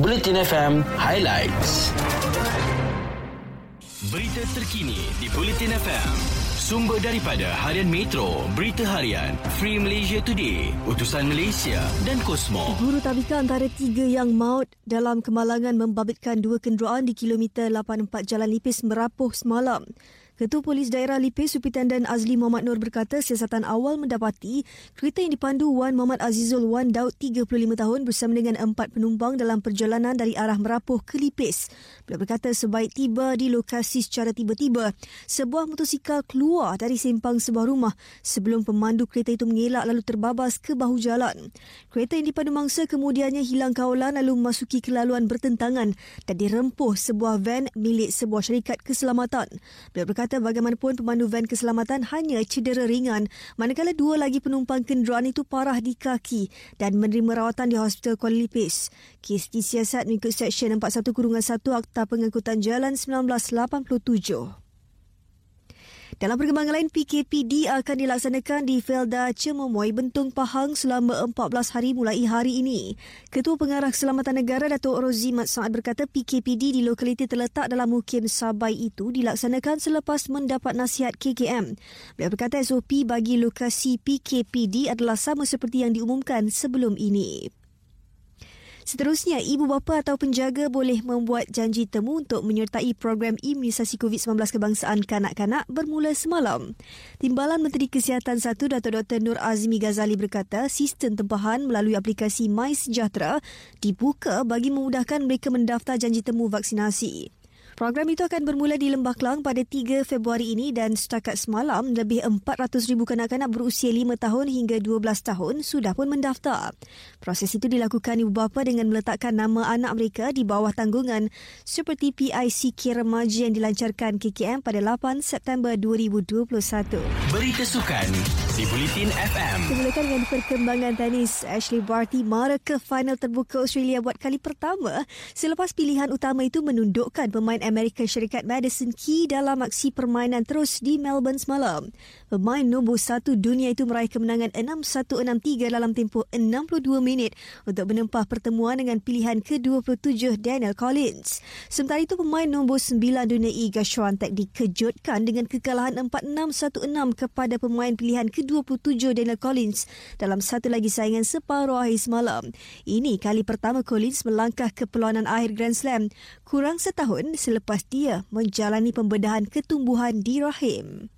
Bulletin FM Highlights. Berita terkini di Bulletin FM. Sumber daripada Harian Metro, Berita Harian, Free Malaysia Today, Utusan Malaysia dan Kosmo. Guru tabika antara tiga yang maut dalam kemalangan membabitkan dua kenderaan di kilometer 84 Jalan Lipis merapuh semalam. Ketua Polis Daerah Lipis Supitenden Azli Muhammad Nur berkata siasatan awal mendapati kereta yang dipandu Wan Muhammad Azizul Wan Daud 35 tahun bersama dengan empat penumpang dalam perjalanan dari arah Merapuh ke Lipis. Beliau berkata sebaik tiba di lokasi secara tiba-tiba, sebuah motosikal keluar dari simpang sebuah rumah sebelum pemandu kereta itu mengelak lalu terbabas ke bahu jalan. Kereta yang dipandu mangsa kemudiannya hilang kawalan lalu memasuki kelaluan bertentangan dan dirempuh sebuah van milik sebuah syarikat keselamatan. Beliau berkata kata bagaimanapun pemandu van keselamatan hanya cedera ringan manakala dua lagi penumpang kenderaan itu parah di kaki dan menerima rawatan di Hospital Kuala Lipis. Kes disiasat mengikut Seksyen 41-1 Akta Pengangkutan Jalan 1987. Dalam perkembangan lain, PKPD akan dilaksanakan di Felda Cemomoy, Bentong Pahang selama 14 hari mulai hari ini. Ketua Pengarah Keselamatan Negara Datuk Rozi Mat Saad berkata PKPD di lokaliti terletak dalam mukim Sabai itu dilaksanakan selepas mendapat nasihat KKM. Beliau berkata SOP bagi lokasi PKPD adalah sama seperti yang diumumkan sebelum ini. Seterusnya, ibu bapa atau penjaga boleh membuat janji temu untuk menyertai program imunisasi COVID-19 kebangsaan kanak-kanak bermula semalam. Timbalan Menteri Kesihatan 1 Datuk Dr. Nur Azmi Ghazali berkata sistem tempahan melalui aplikasi MySejahtera dibuka bagi memudahkan mereka mendaftar janji temu vaksinasi. Program itu akan bermula di Lembah Kelang pada 3 Februari ini dan setakat semalam lebih 400,000 kanak-kanak berusia 5 tahun hingga 12 tahun sudah pun mendaftar. Proses itu dilakukan ibu bapa dengan meletakkan nama anak mereka di bawah tanggungan seperti PIC Remaja yang dilancarkan KKM pada 8 September 2021. Berita sukan di Bulletin FM. Dimulakan dengan perkembangan tenis, Ashley Barty mara ke final terbuka Australia buat kali pertama selepas pilihan utama itu menundukkan pemain Amerika Syarikat Madison Key dalam aksi permainan terus di Melbourne semalam. Pemain nombor satu dunia itu meraih kemenangan 6-1-6-3 dalam tempoh 62 minit untuk menempah pertemuan dengan pilihan ke-27 Daniel Collins. Sementara itu, pemain nombor 9 dunia Iga Swiatek dikejutkan dengan kekalahan 4-6-1-6 kepada pemain pilihan ke-27 Daniel Collins dalam satu lagi saingan separuh akhir semalam. Ini kali pertama Collins melangkah ke perlawanan akhir Grand Slam kurang setahun selepas dia menjalani pembedahan ketumbuhan di rahim.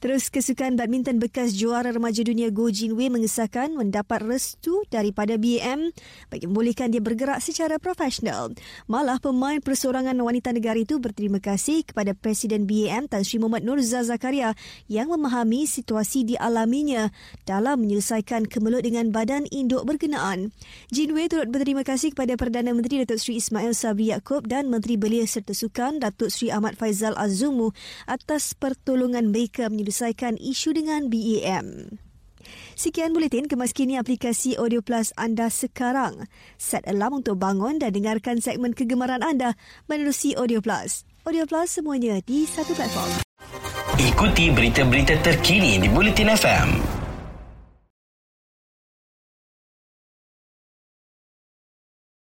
Terus kesukan badminton bekas juara remaja dunia Go Jin Wei mengesahkan mendapat restu daripada BAM bagi membolehkan dia bergerak secara profesional. Malah pemain persorangan wanita negara itu berterima kasih kepada Presiden BAM Tan Sri Muhammad Nurza Zakaria yang memahami situasi dialaminya dalam menyelesaikan kemelut dengan badan induk berkenaan. Jin Wei turut berterima kasih kepada Perdana Menteri Datuk Sri Ismail Sabri Yaakob dan Menteri Belia Serta Sukan Datuk Sri Ahmad Faizal Azumu atas pertolongan mereka menyelesaikan menyelesaikan isu dengan BAM. Sekian buletin kemas kini aplikasi Audio Plus anda sekarang. Set alarm untuk bangun dan dengarkan segmen kegemaran anda menerusi Audio Plus. Audio Plus semuanya di satu platform. Ikuti berita-berita terkini di Bulletin FM.